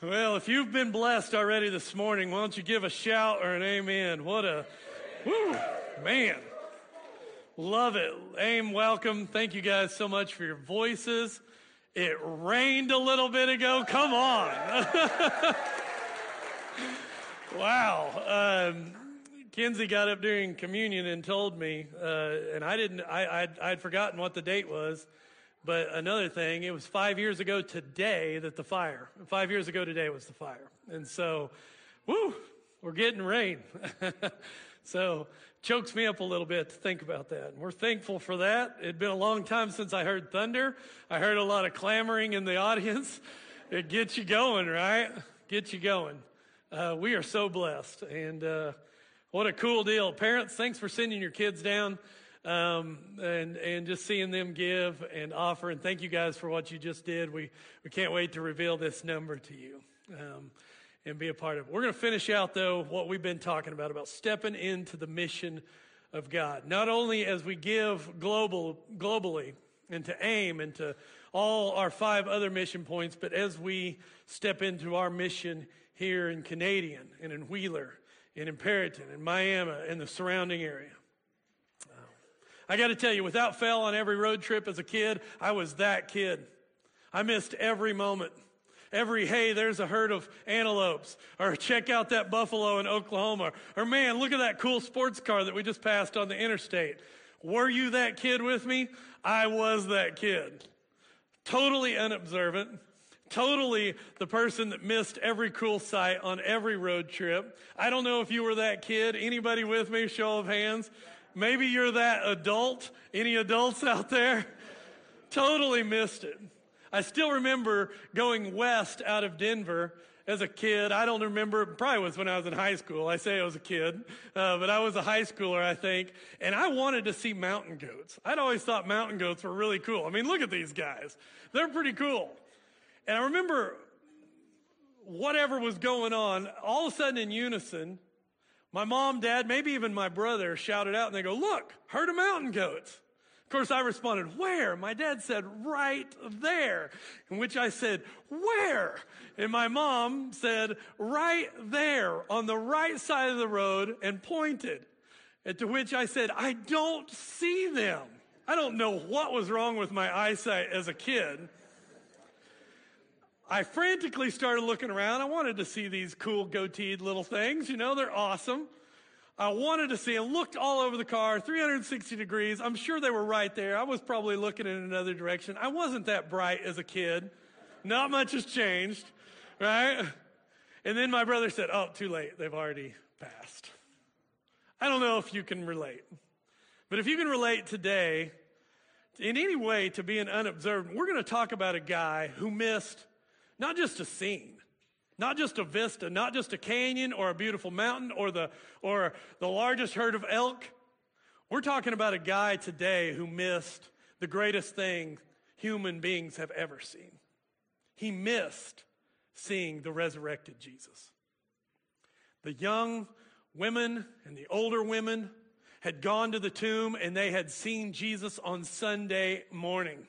Well, if you've been blessed already this morning, why don't you give a shout or an amen? What a, whoo, man. Love it. AIM, welcome. Thank you guys so much for your voices. It rained a little bit ago. Come on. wow. Um, Kinsey got up during communion and told me, uh, and I didn't, I, I'd, I'd forgotten what the date was. But another thing, it was five years ago today that the fire, five years ago today was the fire. And so, whoo, we're getting rain. so, chokes me up a little bit to think about that. And we're thankful for that. It'd been a long time since I heard thunder. I heard a lot of clamoring in the audience. It gets you going, right? Gets you going. Uh, we are so blessed. And uh, what a cool deal. Parents, thanks for sending your kids down um, and and just seeing them give and offer. And thank you guys for what you just did. We we can't wait to reveal this number to you. Um, and be a part of it. We're going to finish out though what we've been talking about about stepping into the mission of God. Not only as we give global globally and to AIM and to all our five other mission points, but as we step into our mission here in Canadian and in Wheeler, and in Imperiton, in Miami, and the surrounding area. I got to tell you, without fail on every road trip as a kid, I was that kid. I missed every moment. Every, hey, there's a herd of antelopes. Or check out that buffalo in Oklahoma. Or man, look at that cool sports car that we just passed on the interstate. Were you that kid with me? I was that kid. Totally unobservant. Totally the person that missed every cool sight on every road trip. I don't know if you were that kid. Anybody with me? Show of hands. Maybe you're that adult. Any adults out there? totally missed it. I still remember going west out of Denver as a kid. I don't remember, probably was when I was in high school. I say I was a kid, uh, but I was a high schooler, I think. And I wanted to see mountain goats. I'd always thought mountain goats were really cool. I mean, look at these guys. They're pretty cool. And I remember whatever was going on, all of a sudden in unison, my mom, dad, maybe even my brother shouted out and they go, look, herd of mountain goats. Of course, I responded, where? My dad said, right there. In which I said, where? And my mom said, right there on the right side of the road and pointed. And to which I said, I don't see them. I don't know what was wrong with my eyesight as a kid. I frantically started looking around. I wanted to see these cool goateed little things. You know, they're awesome. I wanted to see them, looked all over the car, 360 degrees. I'm sure they were right there. I was probably looking in another direction. I wasn't that bright as a kid. Not much has changed, right? And then my brother said, Oh, too late. They've already passed. I don't know if you can relate. But if you can relate today in any way to being unobserved, we're going to talk about a guy who missed not just a scene, not just a vista, not just a canyon or a beautiful mountain or the, or the largest herd of elk. We're talking about a guy today who missed the greatest thing human beings have ever seen. He missed seeing the resurrected Jesus. The young women and the older women had gone to the tomb and they had seen Jesus on Sunday morning.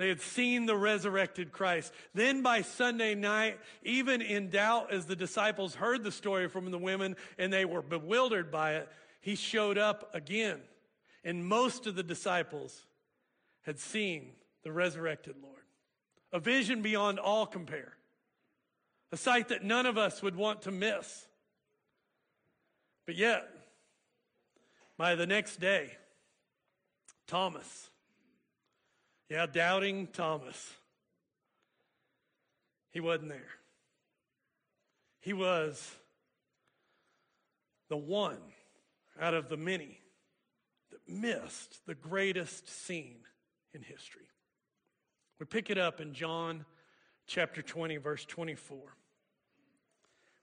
They had seen the resurrected Christ. Then by Sunday night, even in doubt, as the disciples heard the story from the women and they were bewildered by it, he showed up again. And most of the disciples had seen the resurrected Lord. A vision beyond all compare. A sight that none of us would want to miss. But yet, by the next day, Thomas, yeah, doubting Thomas. He wasn't there. He was the one out of the many that missed the greatest scene in history. We pick it up in John chapter 20, verse 24.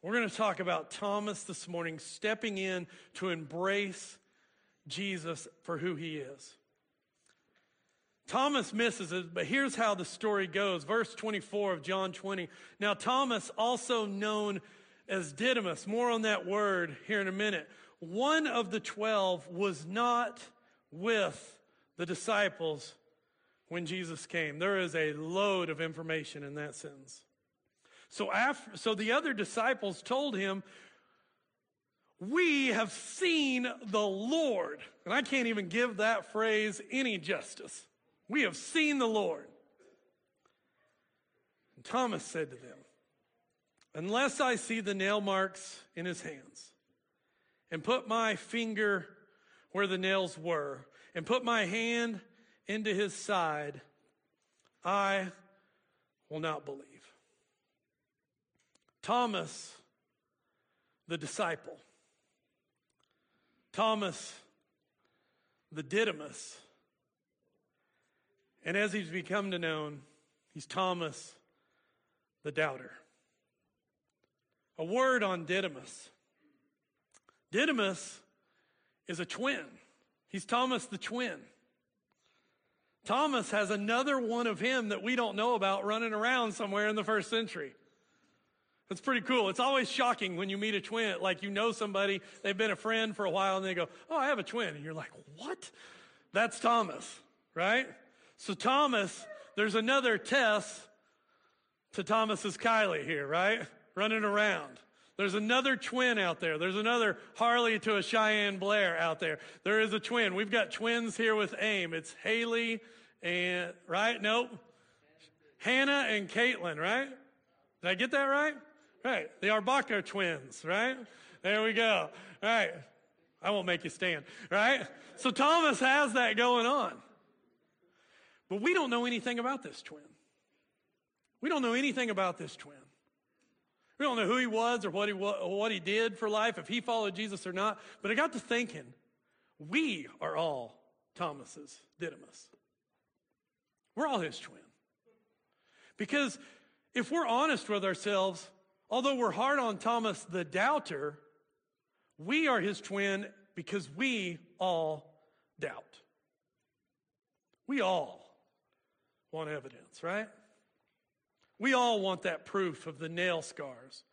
We're going to talk about Thomas this morning stepping in to embrace Jesus for who he is. Thomas misses it, but here's how the story goes. Verse 24 of John 20. Now, Thomas, also known as Didymus, more on that word here in a minute, one of the twelve was not with the disciples when Jesus came. There is a load of information in that sentence. So after, so the other disciples told him, we have seen the Lord. And I can't even give that phrase any justice. We have seen the Lord. And Thomas said to them, Unless I see the nail marks in his hands, and put my finger where the nails were, and put my hand into his side, I will not believe. Thomas, the disciple, Thomas, the Didymus, and as he's become to known, he's Thomas, the doubter. A word on Didymus. Didymus is a twin. He's Thomas the twin. Thomas has another one of him that we don't know about running around somewhere in the first century. That's pretty cool. It's always shocking when you meet a twin, like you know somebody, they've been a friend for a while, and they go, Oh, I have a twin. And you're like, What? That's Thomas, right? So, Thomas, there's another Tess to Thomas's Kylie here, right? Running around. There's another twin out there. There's another Harley to a Cheyenne Blair out there. There is a twin. We've got twins here with AIM. It's Haley and, right? Nope. Hannah and Caitlin, right? Did I get that right? Right. The Arbaca twins, right? There we go. Right. I won't make you stand, right? So Thomas has that going on. But we don't know anything about this twin. We don't know anything about this twin. We don't know who he was or what he, what he did for life, if he followed Jesus or not. But I got to thinking, we are all Thomas's Didymus. We're all his twin. Because if we're honest with ourselves, although we're hard on Thomas the doubter, we are his twin because we all doubt. We all want evidence, right? We all want that proof of the nail scars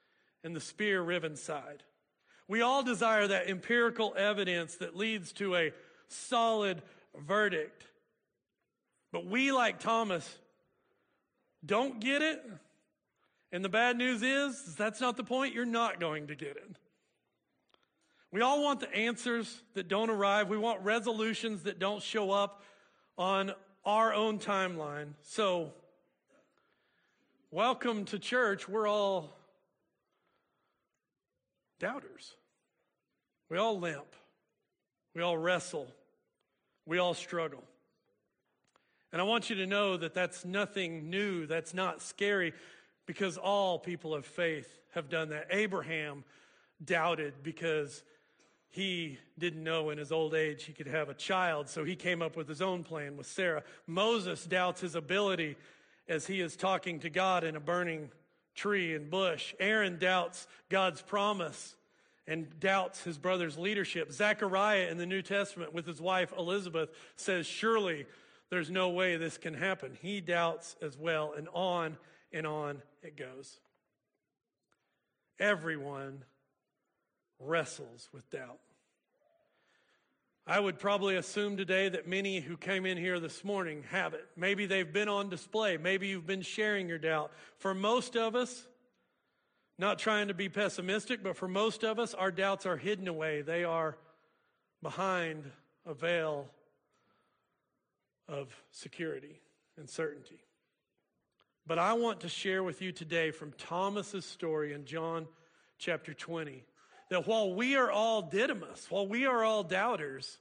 and the spear riven side. We all desire that empirical evidence that leads to a solid verdict. But we, like Thomas, don't get it. And the bad news is, that's not the point. You're not going to get it. We all want the answers that don't arrive. We want resolutions that don't show up on our own timeline. So, welcome to church. We're all doubters. We all limp. We all wrestle. We all struggle. And I want you to know that that's nothing new. That's not scary because all people of faith have done that. Abraham doubted because he didn't know in his old age he could have a child, so he came up with his own plan with Sarah. Moses doubts his ability as he is talking to God in a burning tree and bush. Aaron doubts God's promise and doubts his brother's leadership. Zechariah in the New Testament with his wife Elizabeth says, Surely there's no way this can happen. He doubts as well, and on and on it goes. Everyone wrestles with doubt. I would probably assume today that many who came in here this morning have it. Maybe they've been on display. Maybe you've been sharing your doubt. For most of us, not trying to be pessimistic, but for most of us, our doubts are hidden away. They are behind a veil of security and certainty. But I want to share with you today from Thomas's story in John chapter 20 that while we are all Didymus, while we are all doubters,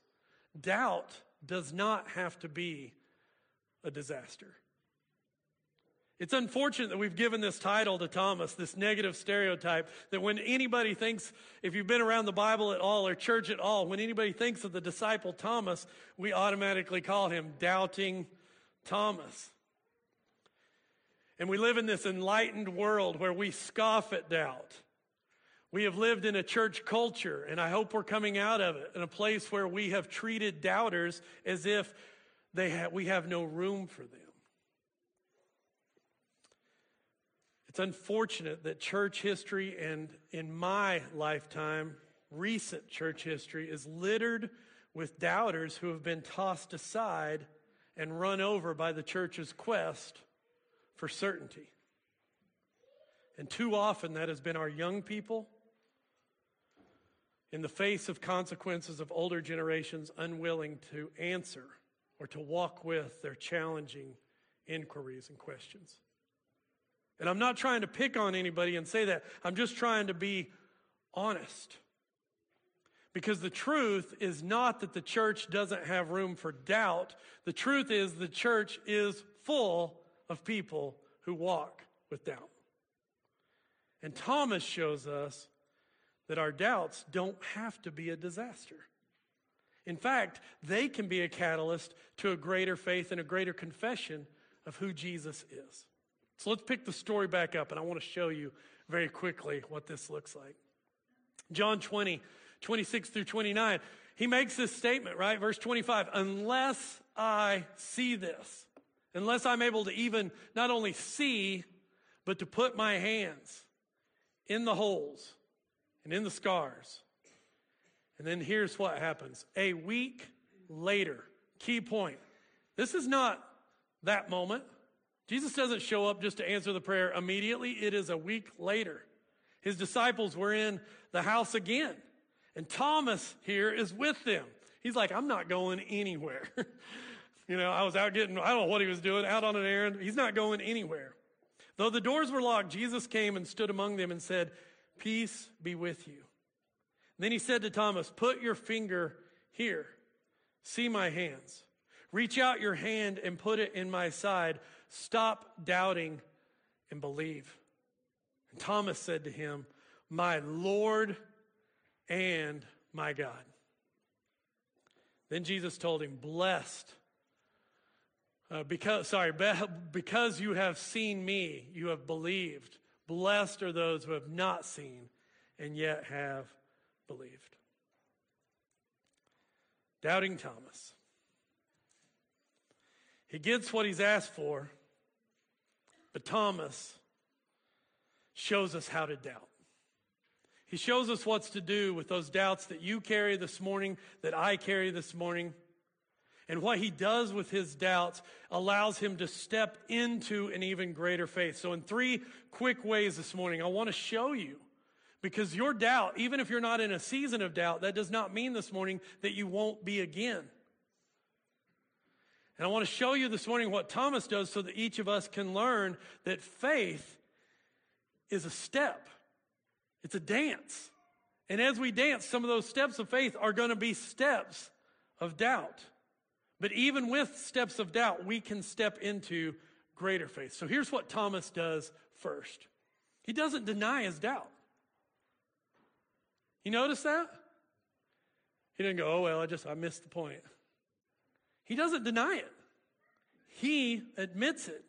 doubt does not have to be a disaster. It's unfortunate that we've given this title to Thomas, this negative stereotype, that when anybody thinks, if you've been around the Bible at all or church at all, when anybody thinks of the disciple Thomas, we automatically call him doubting Thomas. And we live in this enlightened world where we scoff at doubt. We have lived in a church culture, and I hope we're coming out of it in a place where we have treated doubters as if they ha- we have no room for them. It's unfortunate that church history, and in my lifetime, recent church history, is littered with doubters who have been tossed aside and run over by the church's quest for certainty. And too often that has been our young people in the face of consequences of older generations unwilling to answer or to walk with their challenging inquiries and questions. And I'm not trying to pick on anybody and say that. I'm just trying to be honest. Because the truth is not that the church doesn't have room for doubt. The truth is the church is full of people who walk with doubt. And Thomas shows us that our doubts don't have to be a disaster. In fact, they can be a catalyst to a greater faith and a greater confession of who Jesus is. So let's pick the story back up, and I want to show you very quickly what this looks like. John 20, 26 through 29, he makes this statement, right? Verse 25, unless I see this, unless I'm able to even not only see, but to put my hands in the holes and in the scars. And then here's what happens. A week later, key point. This is not that moment. Jesus doesn't show up just to answer the prayer immediately. It is a week later. His disciples were in the house again. And Thomas here is with them. He's like, I'm not going anywhere. you know, I was out getting, I don't know what he was doing, out on an errand. He's not going anywhere. Though the doors were locked, Jesus came and stood among them and said, Peace be with you. Then he said to Thomas, Put your finger here. See my hands. Reach out your hand and put it in my side. Stop doubting and believe. And Thomas said to him, My Lord and my God. Then Jesus told him, Blessed. Uh, because, sorry, because you have seen me, you have believed. Blessed are those who have not seen and yet have believed. Doubting Thomas. He gets what he's asked for, but Thomas shows us how to doubt. He shows us what's to do with those doubts that you carry this morning, that I carry this morning. And what he does with his doubts allows him to step into an even greater faith. So, in three quick ways this morning, I want to show you because your doubt, even if you're not in a season of doubt, that does not mean this morning that you won't be again. And I want to show you this morning what Thomas does so that each of us can learn that faith is a step, it's a dance. And as we dance, some of those steps of faith are going to be steps of doubt. But even with steps of doubt, we can step into greater faith. So here's what Thomas does first he doesn't deny his doubt. You notice that? He didn't go, oh, well, I just, I missed the point. He doesn't deny it. He admits it.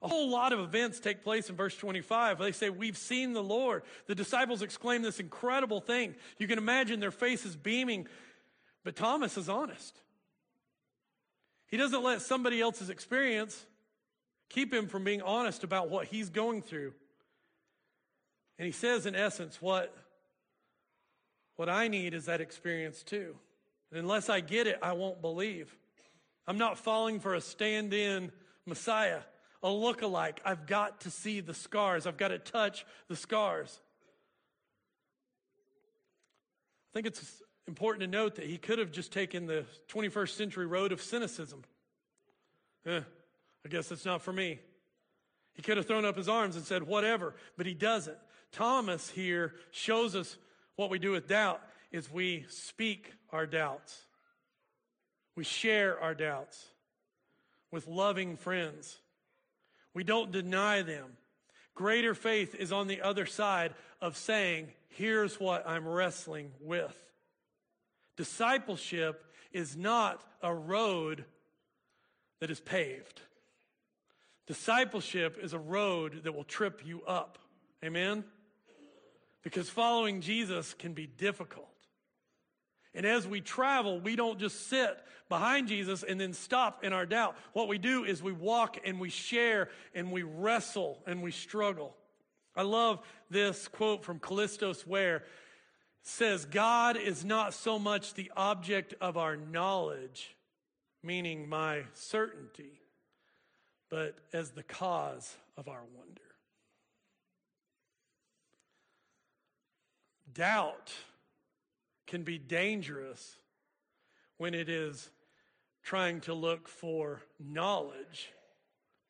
A whole lot of events take place in verse 25. They say, We've seen the Lord. The disciples exclaim this incredible thing. You can imagine their faces beaming, but Thomas is honest. He doesn't let somebody else's experience keep him from being honest about what he's going through. And he says, in essence, what, what I need is that experience too. And unless I get it, I won't believe. I'm not falling for a stand in Messiah, a look-alike. I've got to see the scars, I've got to touch the scars. I think it's important to note that he could have just taken the 21st century road of cynicism. Eh, I guess that's not for me. He could have thrown up his arms and said, whatever, but he doesn't. Thomas here shows us what we do with doubt is we speak our doubts. We share our doubts with loving friends. We don't deny them. Greater faith is on the other side of saying, here's what I'm wrestling with. Discipleship is not a road that is paved. Discipleship is a road that will trip you up. Amen? Because following Jesus can be difficult. And as we travel, we don't just sit behind Jesus and then stop in our doubt. What we do is we walk and we share and we wrestle and we struggle. I love this quote from Kallistos Ware. Says, God is not so much the object of our knowledge, meaning my certainty, but as the cause of our wonder. Doubt can be dangerous when it is trying to look for knowledge,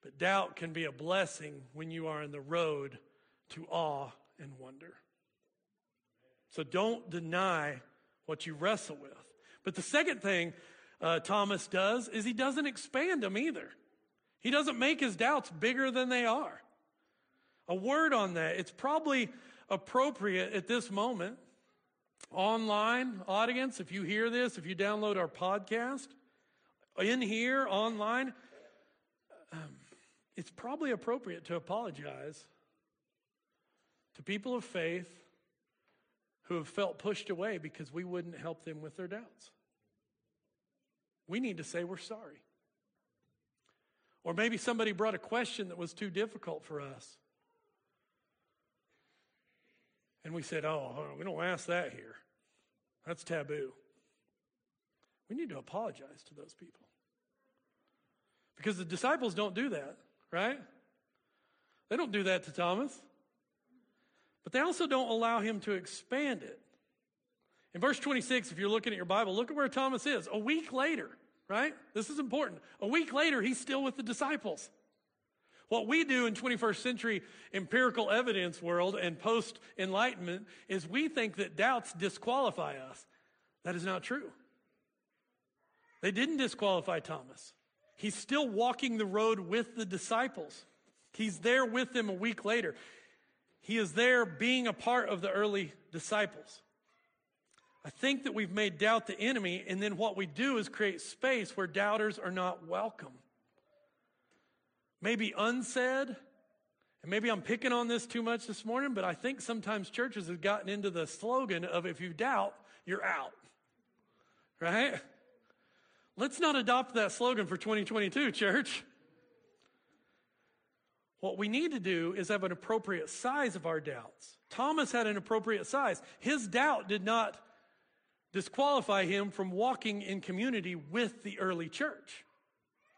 but doubt can be a blessing when you are in the road to awe and wonder. So don't deny what you wrestle with. But the second thing uh, Thomas does is he doesn't expand them either. He doesn't make his doubts bigger than they are. A word on that. It's probably appropriate at this moment. Online audience, if you hear this, if you download our podcast, in here, online, um, it's probably appropriate to apologize to people of faith who have felt pushed away because we wouldn't help them with their doubts. We need to say we're sorry. Or maybe somebody brought a question that was too difficult for us. And we said, oh, we don't ask that here. That's taboo. We need to apologize to those people. Because the disciples don't do that, right? They don't do that to Thomas. But they also don't allow him to expand it. In verse 26, if you're looking at your Bible, look at where Thomas is. A week later, right? This is important. A week later, he's still with the disciples. What we do in 21st century empirical evidence world and post enlightenment is we think that doubts disqualify us. That is not true. They didn't disqualify Thomas. He's still walking the road with the disciples. He's there with them a week later. He is there being a part of the early disciples. I think that we've made doubt the enemy, and then what we do is create space where doubters are not welcome maybe unsaid. And maybe I'm picking on this too much this morning, but I think sometimes churches have gotten into the slogan of if you doubt, you're out. Right? Let's not adopt that slogan for 2022, church. What we need to do is have an appropriate size of our doubts. Thomas had an appropriate size. His doubt did not disqualify him from walking in community with the early church.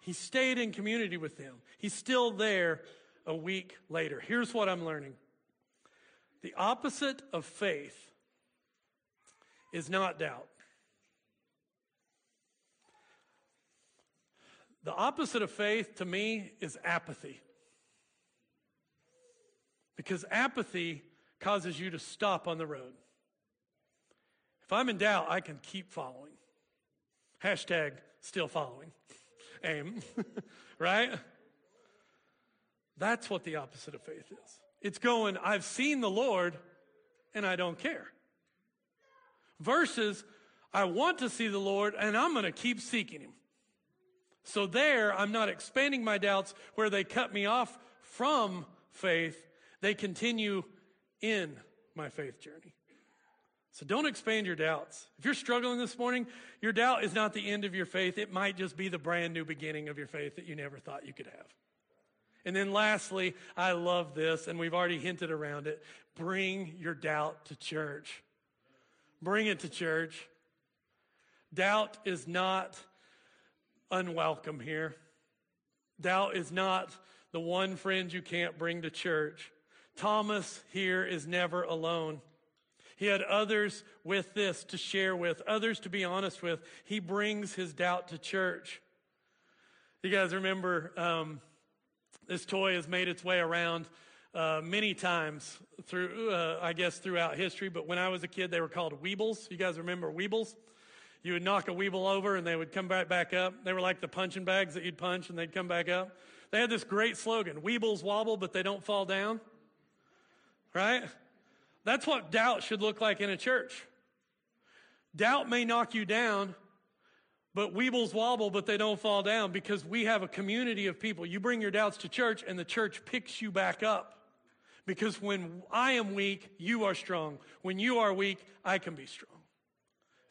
He stayed in community with them. He's still there a week later. Here's what I'm learning the opposite of faith is not doubt. The opposite of faith to me is apathy. Because apathy causes you to stop on the road. If I'm in doubt, I can keep following. Hashtag still following AIM, right? That's what the opposite of faith is. It's going, I've seen the Lord and I don't care. Versus, I want to see the Lord and I'm going to keep seeking him. So there, I'm not expanding my doubts where they cut me off from faith. They continue in my faith journey. So don't expand your doubts. If you're struggling this morning, your doubt is not the end of your faith. It might just be the brand new beginning of your faith that you never thought you could have. And then lastly, I love this, and we've already hinted around it. Bring your doubt to church. Bring it to church. Doubt is not unwelcome here. Doubt is not the one friend you can't bring to church. Thomas here is never alone. He had others with this to share with, others to be honest with. He brings his doubt to church. You guys remember um, this toy has made its way around uh, many times through, uh, I guess, throughout history. But when I was a kid, they were called Weebles. You guys remember Weebles? You would knock a Weeble over and they would come right back up. They were like the punching bags that you'd punch and they'd come back up. They had this great slogan, Weebles wobble, but they don't fall down. Right? That's what doubt should look like in a church. Doubt may knock you down, but weebles wobble, but they don't fall down because we have a community of people. You bring your doubts to church and the church picks you back up. Because when I am weak, you are strong. When you are weak, I can be strong.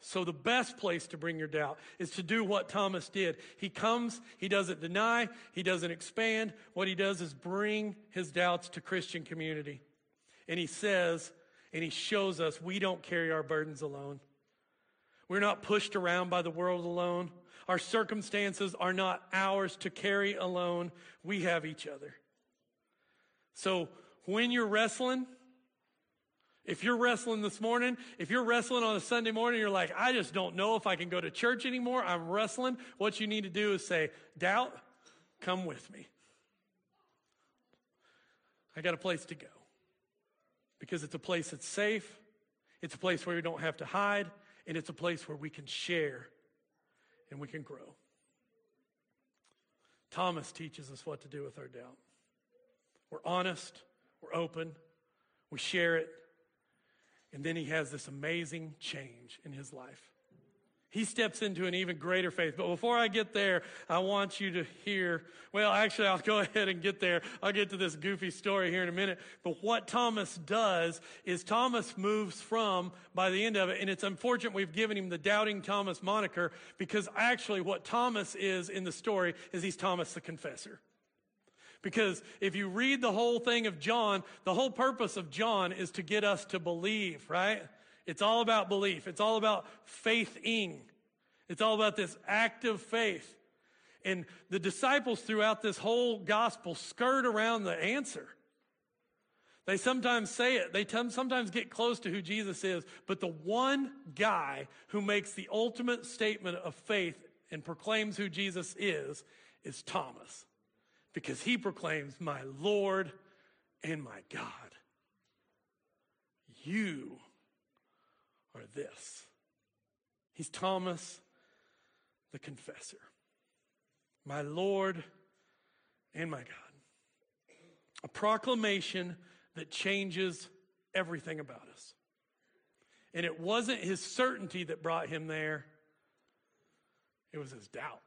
So the best place to bring your doubt is to do what Thomas did. He comes, he doesn't deny, he doesn't expand. What he does is bring his doubts to Christian community. And he says, and he shows us we don't carry our burdens alone. We're not pushed around by the world alone. Our circumstances are not ours to carry alone. We have each other. So when you're wrestling, If you're wrestling this morning, if you're wrestling on a Sunday morning, you're like, I just don't know if I can go to church anymore. I'm wrestling. What you need to do is say, doubt, come with me. I got a place to go because it's a place that's safe. It's a place where we don't have to hide and it's a place where we can share and we can grow. Thomas teaches us what to do with our doubt. We're honest, we're open, we share it, and then he has this amazing change in his life. He steps into an even greater faith. But before I get there, I want you to hear, well, actually, I'll go ahead and get there. I'll get to this goofy story here in a minute. But what Thomas does is Thomas moves from, by the end of it, and it's unfortunate we've given him the Doubting Thomas moniker because actually what Thomas is in the story is he's Thomas the Confessor. Because if you read the whole thing of John, the whole purpose of John is to get us to believe, right? It's all about belief. It's all about faithing. It's all about this active faith. And the disciples throughout this whole gospel skirt around the answer. They sometimes say it. They sometimes get close to who Jesus is. But the one guy who makes the ultimate statement of faith and proclaims who Jesus is, is Thomas because he proclaims, My Lord and my God. You are this. He's Thomas the confessor. My Lord and my God. A proclamation that changes everything about us. And it wasn't his certainty that brought him there, it was his doubt.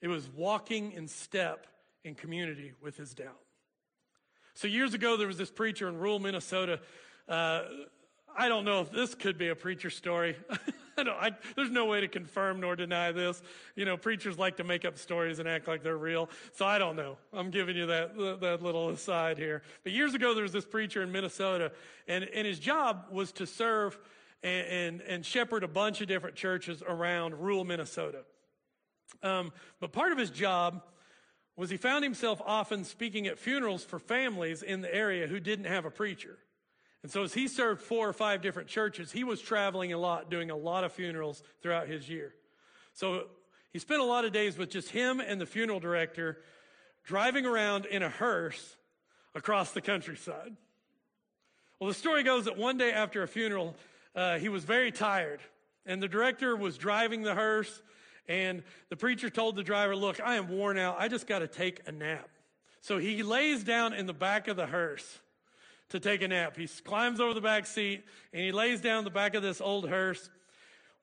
It was walking in step in community with his doubt. So years ago, there was this preacher in rural Minnesota. Uh, I don't know if this could be a preacher story. I I, there's no way to confirm nor deny this. You know, preachers like to make up stories and act like they're real. So I don't know. I'm giving you that, that little aside here. But years ago, there was this preacher in Minnesota, and, and his job was to serve and, and, and shepherd a bunch of different churches around rural Minnesota. Um, but part of his job was he found himself often speaking at funerals for families in the area who didn't have a preacher. And so as he served four or five different churches, he was traveling a lot, doing a lot of funerals throughout his year. So he spent a lot of days with just him and the funeral director driving around in a hearse across the countryside. Well, the story goes that one day after a funeral, uh, he was very tired, and the director was driving the hearse and the preacher told the driver, Look, I am worn out. I just got to take a nap. So he lays down in the back of the hearse to take a nap. He climbs over the back seat and he lays down the back of this old hearse.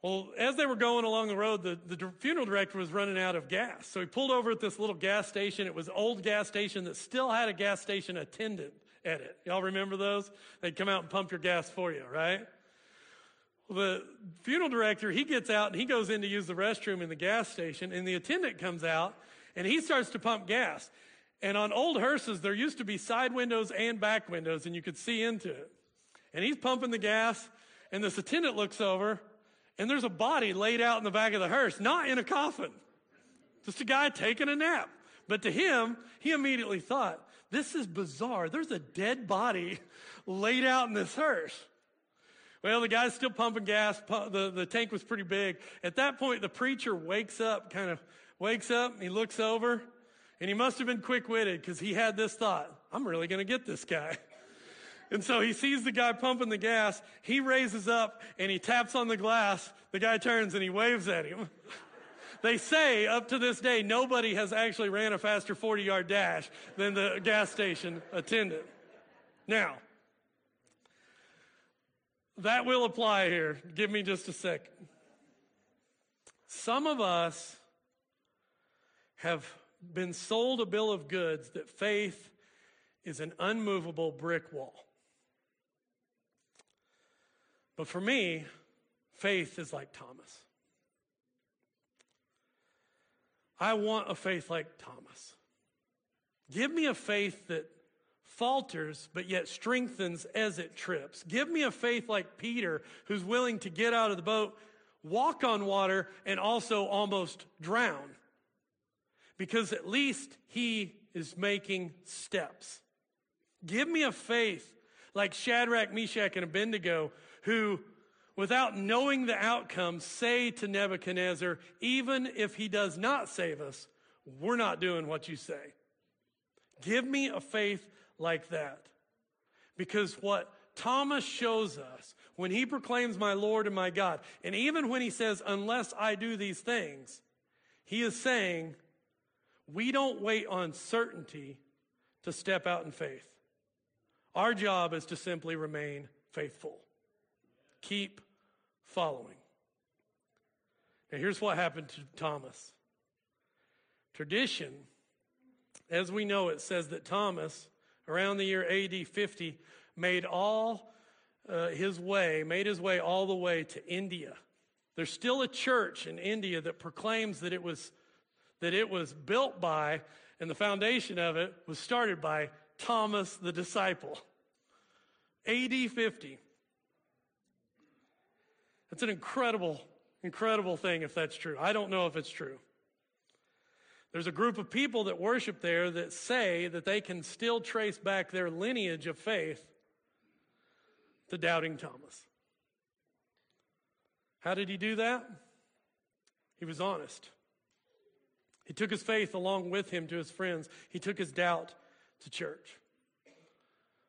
Well, as they were going along the road, the, the funeral director was running out of gas. So he pulled over at this little gas station. It was old gas station that still had a gas station attendant at it. Y'all remember those? They'd come out and pump your gas for you, right? the funeral director, he gets out and he goes in to use the restroom in the gas station, and the attendant comes out and he starts to pump gas. And on old hearses, there used to be side windows and back windows, and you could see into it. And he's pumping the gas, and this attendant looks over, and there's a body laid out in the back of the hearse, not in a coffin. Just a guy taking a nap. But to him, he immediately thought, this is bizarre. There's a dead body laid out in this hearse. Well, the guy's still pumping gas. The, the tank was pretty big. At that point, the preacher wakes up, kind of wakes up, he looks over, and he must have been quick witted because he had this thought I'm really going to get this guy. And so he sees the guy pumping the gas. He raises up and he taps on the glass. The guy turns and he waves at him. they say up to this day, nobody has actually ran a faster 40 yard dash than the gas station attendant. Now, that will apply here. Give me just a second. Some of us have been sold a bill of goods that faith is an unmovable brick wall. But for me, faith is like Thomas. I want a faith like Thomas. Give me a faith that falters, but yet strengthens as it trips. Give me a faith like Peter, who's willing to get out of the boat, walk on water, and also almost drown. Because at least he is making steps. Give me a faith like Shadrach, Meshach, and Abednego, who, without knowing the outcome, say to Nebuchadnezzar, even if he does not save us, we're not doing what you say. Give me a faith like that. Because what Thomas shows us when he proclaims my Lord and my God, and even when he says, unless I do these things, he is saying, we don't wait on certainty to step out in faith. Our job is to simply remain faithful. Keep following. Now, here's what happened to Thomas. Tradition, as we know it, says that Thomas, around the year AD 50, made all uh, his way, made his way all the way to India. There's still a church in India that proclaims that it was that it was built by and the foundation of it was started by Thomas the disciple. AD 50. That's an incredible, incredible thing if that's true. I don't know if it's true. There's a group of people that worship there that say that they can still trace back their lineage of faith to doubting Thomas. How did he do that? He was honest. He took his faith along with him to his friends. He took his doubt to church.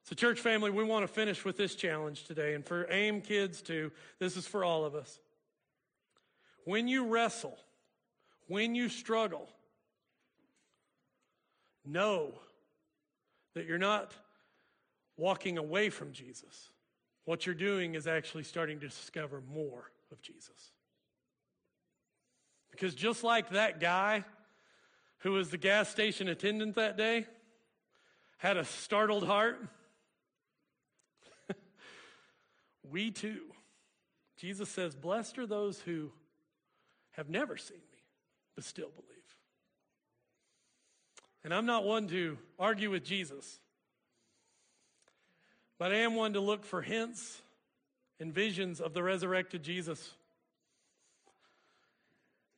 So, church family, we want to finish with this challenge today. And for AIM kids, too, this is for all of us. When you wrestle, when you struggle, know that you're not walking away from Jesus. What you're doing is actually starting to discover more of Jesus. Because just like that guy who was the gas station attendant that day had a startled heart, we too. Jesus says, Blessed are those who have never seen me, but still believe. And I'm not one to argue with Jesus. But I am one to look for hints and visions of the resurrected Jesus.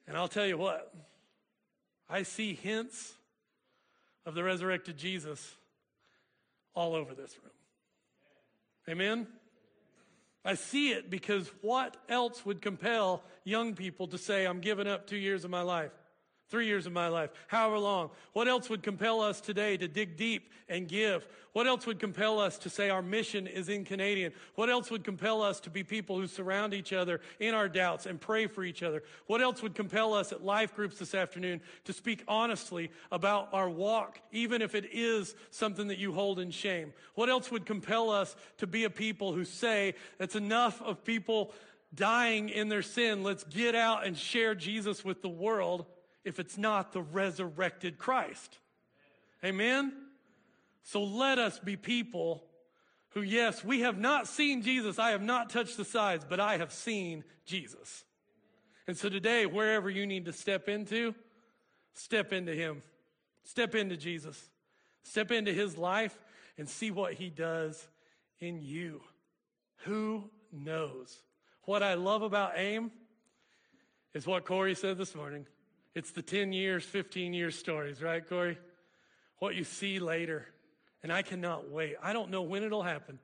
And I'll tell you what, I see hints of the resurrected Jesus all over this room. Amen? I see it because what else would compel young people to say, I'm giving up two years of my life? Three years of my life, however long. What else would compel us today to dig deep and give? What else would compel us to say our mission is in Canadian? What else would compel us to be people who surround each other in our doubts and pray for each other? What else would compel us at life groups this afternoon to speak honestly about our walk, even if it is something that you hold in shame? What else would compel us to be a people who say it's enough of people dying in their sin? Let's get out and share Jesus with the world if it's not the resurrected Christ. Amen? So let us be people who, yes, we have not seen Jesus. I have not touched the sides, but I have seen Jesus. And so today, wherever you need to step into, step into Him. Step into Jesus. Step into His life and see what He does in you. Who knows? What I love about AIM is what Corey said this morning. It's the 10 years, 15 years stories, right, Corey? What you see later. And I cannot wait. I don't know when it'll happen,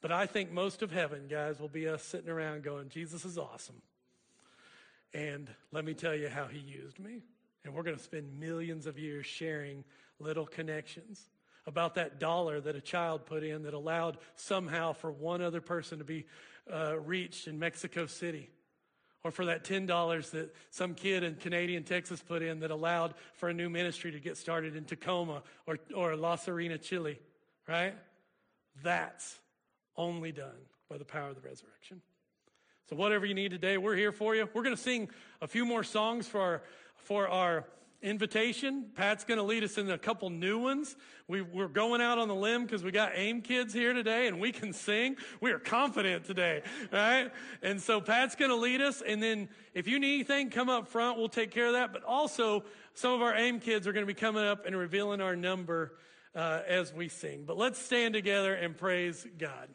but I think most of heaven, guys, will be us sitting around going, Jesus is awesome. And let me tell you how he used me. And we're going to spend millions of years sharing little connections about that dollar that a child put in that allowed somehow for one other person to be uh, reached in Mexico City or for that $10 that some kid in Canadian Texas put in that allowed for a new ministry to get started in Tacoma or, or La Serena, Chile, right? That's only done by the power of the resurrection. So whatever you need today, we're here for you. We're going to sing a few more songs for our, for our invitation. Pat's going to lead us in a couple new ones. We, are going out on the limb because we got AIM kids here today and we can sing. We are confident today, right? And so Pat's going to lead us. And then if you need anything, come up front. We'll take care of that. But also, some of our AIM kids are going to be coming up and revealing our number uh, as we sing. But let's stand together and praise God.